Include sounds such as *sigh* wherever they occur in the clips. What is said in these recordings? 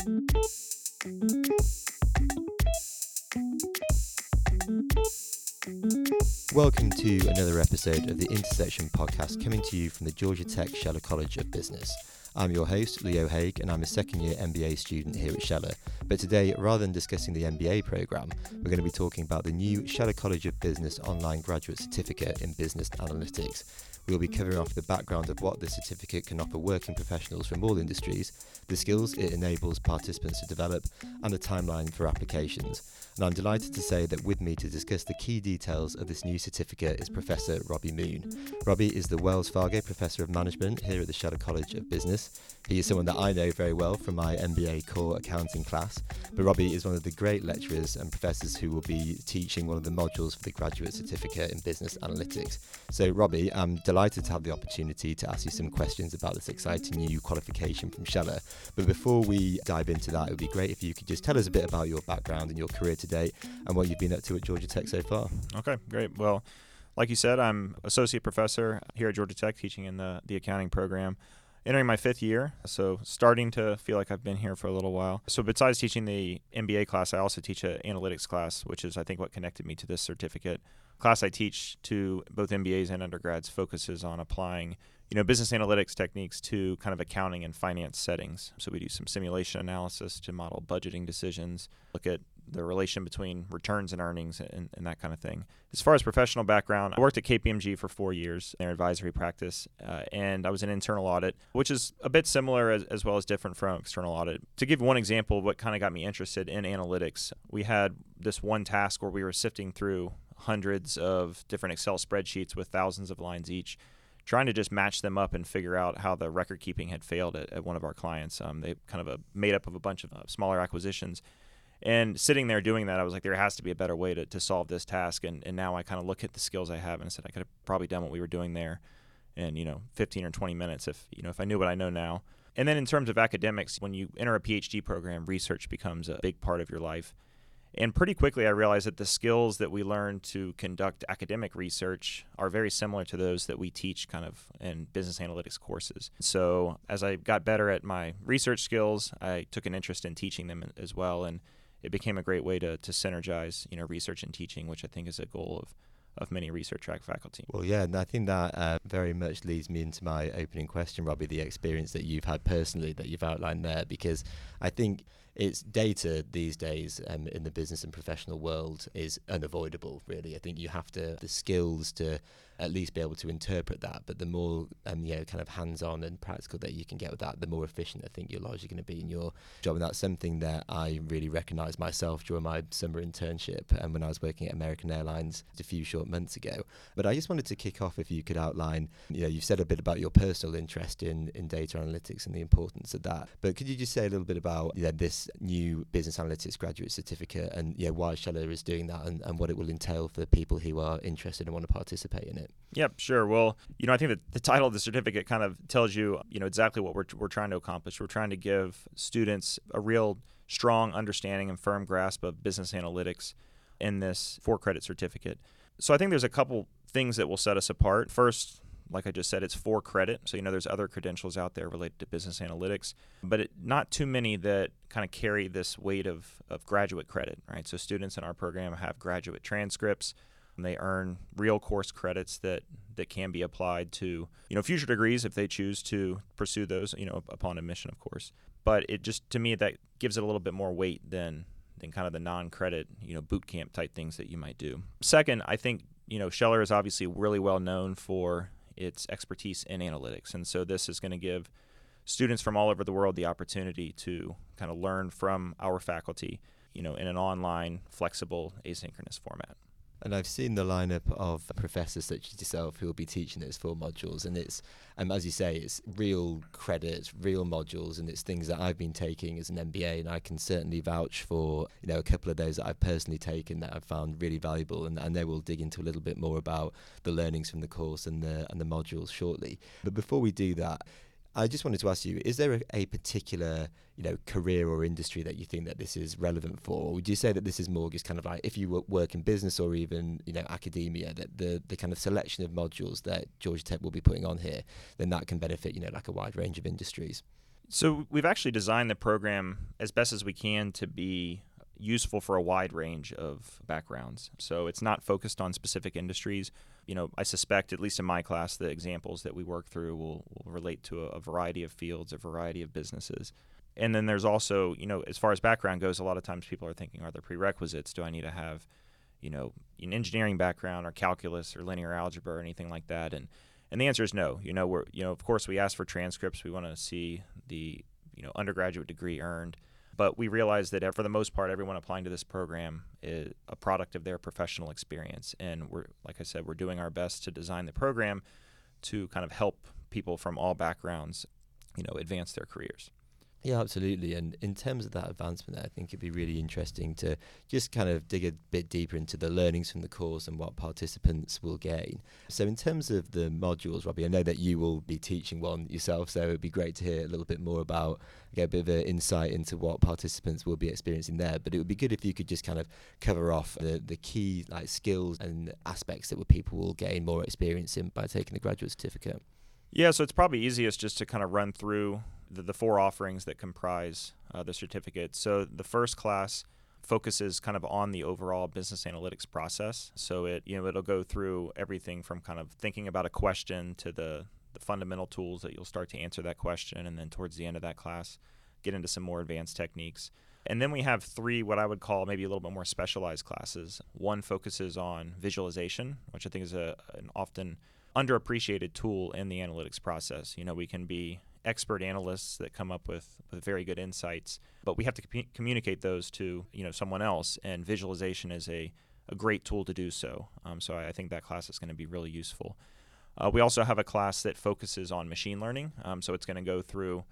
Welcome to another episode of the Intersection podcast coming to you from the Georgia Tech Scheller College of Business. I'm your host, Leo Haigh, and I'm a second year MBA student here at Scheller. But today, rather than discussing the MBA programme, we're going to be talking about the new Scheller College of Business online graduate certificate in business analytics. We'll be covering off the background of what the certificate can offer working professionals from all industries, the skills it enables participants to develop, and the timeline for applications. And I'm delighted to say that with me to discuss the key details of this new certificate is Professor Robbie Moon. Robbie is the Wells Fargo Professor of Management here at the Scheller College of Business. He is someone that I know very well from my MBA core accounting class, but Robbie is one of the great lecturers and professors who will be teaching one of the modules for the graduate certificate in business analytics. So, Robbie, I'm delighted to have the opportunity to ask you some questions about this exciting new qualification from Scheller. But before we dive into that, it would be great if you could just tell us a bit about your background and your career to date and what you've been up to at Georgia Tech so far. Okay, great. Well, like you said, I'm associate professor here at Georgia Tech teaching in the, the accounting program. Entering my fifth year, so starting to feel like I've been here for a little while. So, besides teaching the MBA class, I also teach an analytics class, which is, I think, what connected me to this certificate. Class I teach to both MBAs and undergrads focuses on applying you know, business analytics techniques to kind of accounting and finance settings. So we do some simulation analysis to model budgeting decisions, look at the relation between returns and earnings and, and, that kind of thing. As far as professional background, I worked at KPMG for four years, in their advisory practice, uh, and I was in internal audit, which is a bit similar as, as well as different from external audit. To give one example what kind of got me interested in analytics, we had this one task where we were sifting through hundreds of different Excel spreadsheets with thousands of lines each trying to just match them up and figure out how the record keeping had failed at, at one of our clients. Um, they kind of a, made up of a bunch of uh, smaller acquisitions. And sitting there doing that, I was like, there has to be a better way to, to solve this task. And, and now I kind of look at the skills I have and I said, I could have probably done what we were doing there in, you know, 15 or 20 minutes if, you know, if I knew what I know now. And then in terms of academics, when you enter a PhD program, research becomes a big part of your life. And pretty quickly, I realized that the skills that we learn to conduct academic research are very similar to those that we teach kind of in business analytics courses. So, as I got better at my research skills, I took an interest in teaching them as well. And it became a great way to, to synergize, you know, research and teaching, which I think is a goal of of many research track faculty. Well, yeah, and I think that uh, very much leads me into my opening question, Robbie, the experience that you've had personally that you've outlined there, because I think it's data these days um, in the business and professional world is unavoidable really. I think you have to the skills to at least be able to interpret that. But the more um, you know kind of hands-on and practical that you can get with that the more efficient i think you're largely going to be in your job. And that's something that i really recognized myself during my summer internship and um, when i was working at american airlines a few short months ago. But i just wanted to kick off if you could outline you know you've said a bit about your personal interest in in data analytics and the importance of that. But could you just say a little bit about you know, this new business analytics graduate certificate and yeah, why Scheller is doing that and, and what it will entail for people who are interested and want to participate in it. Yep, sure. Well, you know, I think that the title of the certificate kind of tells you, you know, exactly what we're, we're trying to accomplish. We're trying to give students a real strong understanding and firm grasp of business analytics in this four credit certificate. So I think there's a couple things that will set us apart. First, like I just said, it's for credit. So, you know, there's other credentials out there related to business analytics, but it, not too many that kind of carry this weight of, of graduate credit, right? So, students in our program have graduate transcripts. And they earn real course credits that, that can be applied to, you know, future degrees if they choose to pursue those, you know, upon admission, of course. But it just, to me, that gives it a little bit more weight than, than kind of the non-credit, you know, boot camp type things that you might do. Second, I think, you know, Scheller is obviously really well known for its expertise in analytics. And so this is going to give students from all over the world the opportunity to kind of learn from our faculty, you know, in an online, flexible, asynchronous format. And I've seen the lineup of professors such as yourself who will be teaching those four modules, and it's, um, as you say, it's real credits, real modules, and it's things that I've been taking as an MBA, and I can certainly vouch for, you know, a couple of those that I've personally taken that I've found really valuable, and, and they will dig into a little bit more about the learnings from the course and the and the modules shortly. But before we do that, I just wanted to ask you: Is there a, a, particular, you know, career or industry that you think that this is relevant for? Or would you say that this is more just kind of like if you work in business or even you know academia, that the the kind of selection of modules that Georgia Tech will be putting on here, then that can benefit you know like a wide range of industries. So we've actually designed the program as best as we can to be useful for a wide range of backgrounds. So it's not focused on specific industries. You know, I suspect, at least in my class, the examples that we work through will, will relate to a, a variety of fields, a variety of businesses. And then there's also, you know, as far as background goes, a lot of times people are thinking, are there prerequisites? Do I need to have, you know, an engineering background or calculus or linear algebra or anything like that? And and the answer is no. You know, we're you know, of course, we ask for transcripts. We want to see the you know undergraduate degree earned but we realize that uh, for the most part, everyone applying to this program is a product of their professional experience. And we're, like I said, we're doing our best to design the program to kind of help people from all backgrounds, you know, advance their careers. Yeah, absolutely. And in terms of that advancement, I think it'd be really interesting to just kind of dig a bit deeper into the learnings from the course and what participants will gain. So, in terms of the modules, Robbie, I know that you will be teaching one yourself, so it'd be great to hear a little bit more about, get a bit of an insight into what participants will be experiencing there. But it would be good if you could just kind of cover off the, the key like skills and aspects that people will gain more experience in by taking the graduate certificate. Yeah, so it's probably easiest just to kind of run through the, the four offerings that comprise uh, the certificate. So the first class focuses kind of on the overall business analytics process. So it you know it'll go through everything from kind of thinking about a question to the the fundamental tools that you'll start to answer that question, and then towards the end of that class, get into some more advanced techniques. And then we have three, what I would call maybe a little bit more specialized classes. One focuses on visualization, which I think is a, an often underappreciated tool in the analytics process. You know, we can be expert analysts that come up with, with very good insights, but we have to com- communicate those to you know someone else, and visualization is a, a great tool to do so. Um, so I, I, think that class is going to be really useful. Uh, we also have a class that focuses on machine learning, um, so it's going to go through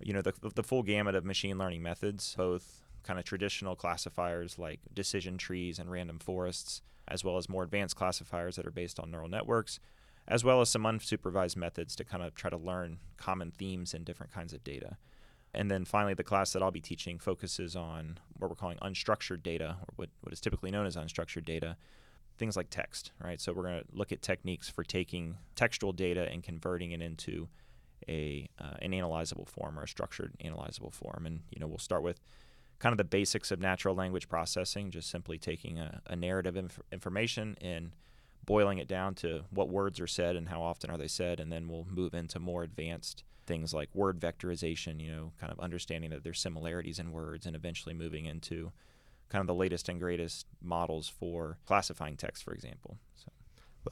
you know the, the full gamut of machine learning methods, both kind of traditional classifiers like decision trees and random forests, as well as more advanced classifiers that are based on neural networks as well as some unsupervised methods to kind of try to learn common themes in different kinds of data. And then finally, the class that I'll be teaching focuses on what we're calling unstructured data, or what, what is typically known as unstructured data, things like text, right? So we're going to look at techniques for taking textual data and converting it into a uh, an analyzable form or a structured analyzable form. And you know, we'll start with kind of the basics of natural language processing, just simply taking a, a narrative inf- information and boiling it down to what words are said and how often are they said, and then we'll move into more advanced things like word vectorization, you know, kind of understanding that there's similarities in words, and eventually moving into kind of the latest and greatest models for classifying text, for example. So.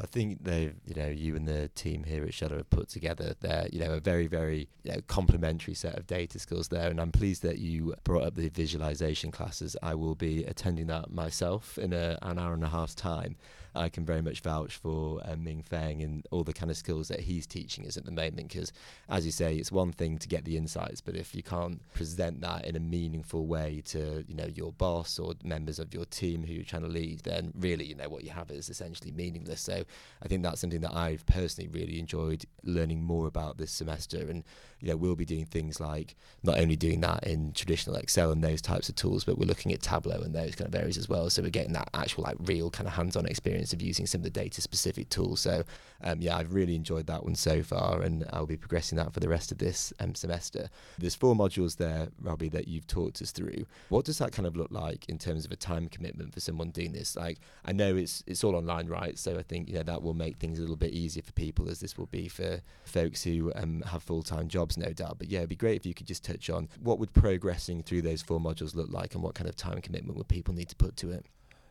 I think they, you know, you and the team here at Scheller have put together there, you know, a very, very you know, complementary set of data skills there. And I'm pleased that you brought up the visualization classes. I will be attending that myself in a, an hour and a half's time. I can very much vouch for um, Ming Feng and all the kind of skills that he's teaching us at the moment. Because, as you say, it's one thing to get the insights, but if you can't present that in a meaningful way to you know your boss or members of your team who you're trying to lead, then really you know what you have is essentially meaningless. So I think that's something that I've personally really enjoyed learning more about this semester. And you know we'll be doing things like not only doing that in traditional Excel and those types of tools, but we're looking at Tableau and those kind of areas as well. So we're getting that actual like real kind of hands-on experience experience of using some of the data specific tools. So, um, yeah, I've really enjoyed that one so far, and I'll be progressing that for the rest of this um, semester. There's four modules there, Robbie, that you've talked us through. What does that kind of look like in terms of a time commitment for someone doing this? Like, I know it's it's all online, right? So I think you know that will make things a little bit easier for people, as this will be for folks who um, have full time jobs, no doubt. But yeah, it'd be great if you could just touch on what would progressing through those four modules look like, and what kind of time commitment would people need to put to it.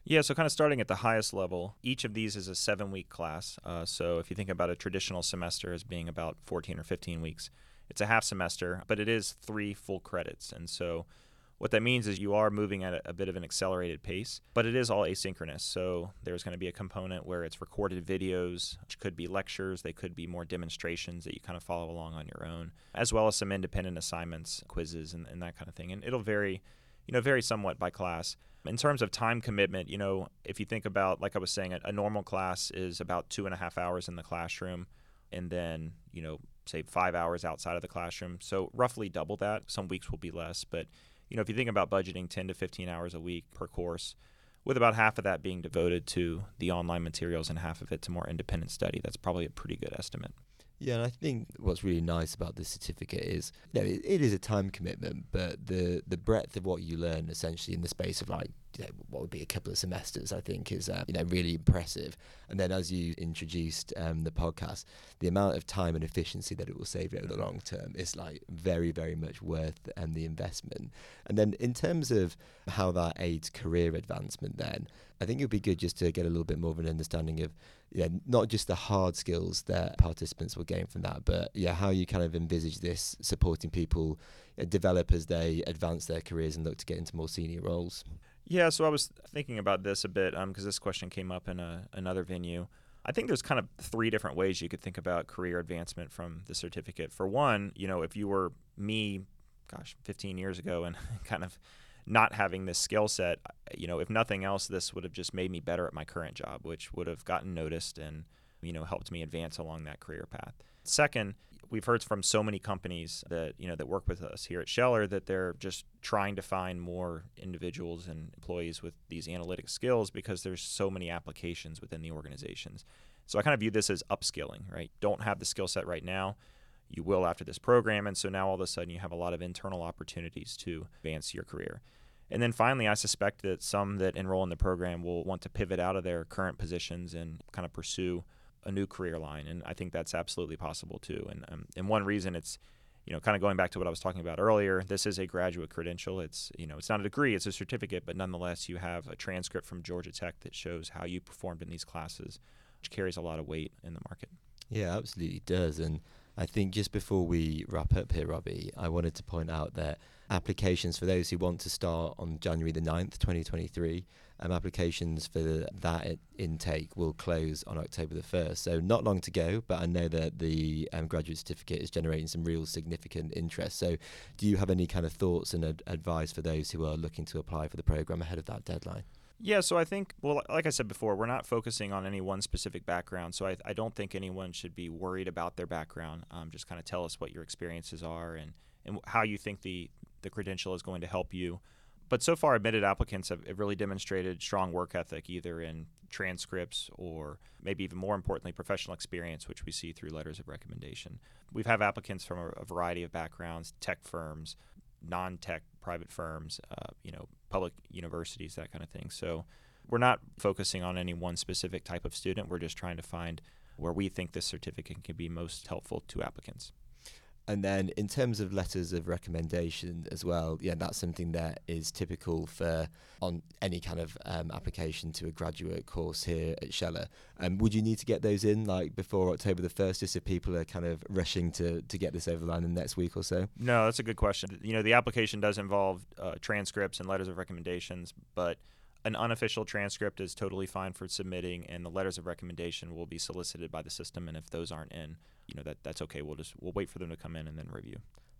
Yeah, so kind of starting at the highest level, each of these is a seven week class. Uh, so if you think about a traditional semester as being about 14 or 15 weeks, it's a half semester, but it is three full credits. And so what that means is you are moving at a, a bit of an accelerated pace, but it is all asynchronous. So there's going to be a component where it's recorded videos, which could be lectures, they could be more demonstrations that you kind of follow along on your own, as well as some independent assignments, quizzes, and, and that kind of thing. And it'll vary, you know, vary somewhat by class. In terms of time commitment, you know, if you think about, like I was saying, a, a normal class is about two and a half hours in the classroom, and then, you know, say five hours outside of the classroom. So roughly double that. Some weeks will be less, but you know, if you think about budgeting 10 to 15 hours a week per course, with about half of that being devoted to the online materials and half of it to more independent study, that's probably a pretty good estimate. Yeah, and I think what's really nice about this certificate is, you know, it, it is a time commitment, but the the breadth of what you learn essentially in the space of like you know, what would be a couple of semesters, I think, is uh, you know really impressive. And then as you introduced um, the podcast, the amount of time and efficiency that it will save you over the long term is like very, very much worth um, the investment. And then in terms of how that aids career advancement, then I think it would be good just to get a little bit more of an understanding of yeah, not just the hard skills that participants will gain from that, but yeah, how you kind of envisage this supporting people uh, develop as they advance their careers and look to get into more senior roles. Yeah, so I was thinking about this a bit because um, this question came up in a, another venue. I think there's kind of three different ways you could think about career advancement from the certificate. For one, you know, if you were me, gosh, 15 years ago and *laughs* kind of not having this skill set, you know, if nothing else, this would have just made me better at my current job, which would have gotten noticed and, you know, helped me advance along that career path. Second, we've heard from so many companies that, you know, that work with us here at Scheller that they're just trying to find more individuals and employees with these analytic skills because there's so many applications within the organizations. So I kind of view this as upskilling, right? Don't have the skill set right now you will after this program. And so now all of a sudden you have a lot of internal opportunities to advance your career. And then finally, I suspect that some that enroll in the program will want to pivot out of their current positions and kind of pursue a new career line. And I think that's absolutely possible too. And, um, and one reason it's, you know, kind of going back to what I was talking about earlier, this is a graduate credential. It's, you know, it's not a degree, it's a certificate, but nonetheless, you have a transcript from Georgia Tech that shows how you performed in these classes, which carries a lot of weight in the market. Yeah, absolutely does. And I think just before we wrap up here, Robbie, I wanted to point out that applications for those who want to start on January the 9th, 2023, um, applications for that intake will close on October the 1st. So not long to go, but I know that the um, graduate certificate is generating some real significant interest. So do you have any kind of thoughts and ad- advice for those who are looking to apply for the program ahead of that deadline? Yeah, so I think, well, like I said before, we're not focusing on any one specific background. So I, I don't think anyone should be worried about their background. Um, just kind of tell us what your experiences are and, and how you think the, the credential is going to help you. But so far, admitted applicants have, really demonstrated strong work ethic, either in transcripts or maybe even more importantly, professional experience, which we see through letters of recommendation. We've have applicants from a, a variety of backgrounds, tech firms, non-tech private firms, uh, you know, public universities, that kind of thing. So we're not focusing on any one specific type of student. We're just trying to find where we think this certificate can be most helpful to applicants. And then in terms of letters of recommendation as well, yeah, that's something that is typical for on any kind of um, application to a graduate course here at Scheller. Um, would you need to get those in like before October the first, just if people are kind of rushing to to get this over the line in the next week or so? No, that's a good question. You know, the application does involve uh, transcripts and letters of recommendations, but an unofficial transcript is totally fine for submitting, and the letters of recommendation will be solicited by the system. And if those aren't in, you know that that's okay. We'll just we'll wait for them to come in and then review.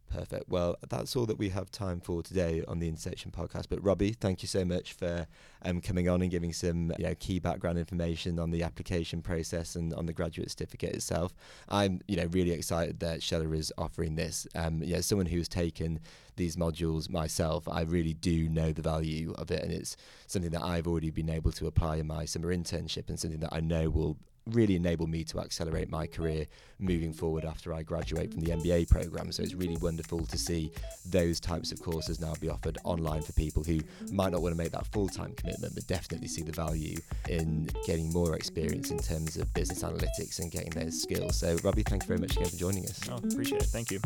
Perfect. Well, that's all that we have time for today on the Intersection podcast. But Robbie, thank you so much for um, coming on and giving some you know, key background information on the application process and on the graduate certificate itself. I'm you know really excited that Scheller is offering this. Um, you know, someone who's taken these modules myself, I really do know the value of it, and it's something that I've already been able to apply in my summer internship, and something that I know will really enabled me to accelerate my career moving forward after I graduate from the MBA program. So it's really wonderful to see those types of courses now be offered online for people who might not want to make that full time commitment, but definitely see the value in getting more experience in terms of business analytics and getting those skills. So, Robbie, thank you very much again for joining us. Oh, appreciate it. Thank you.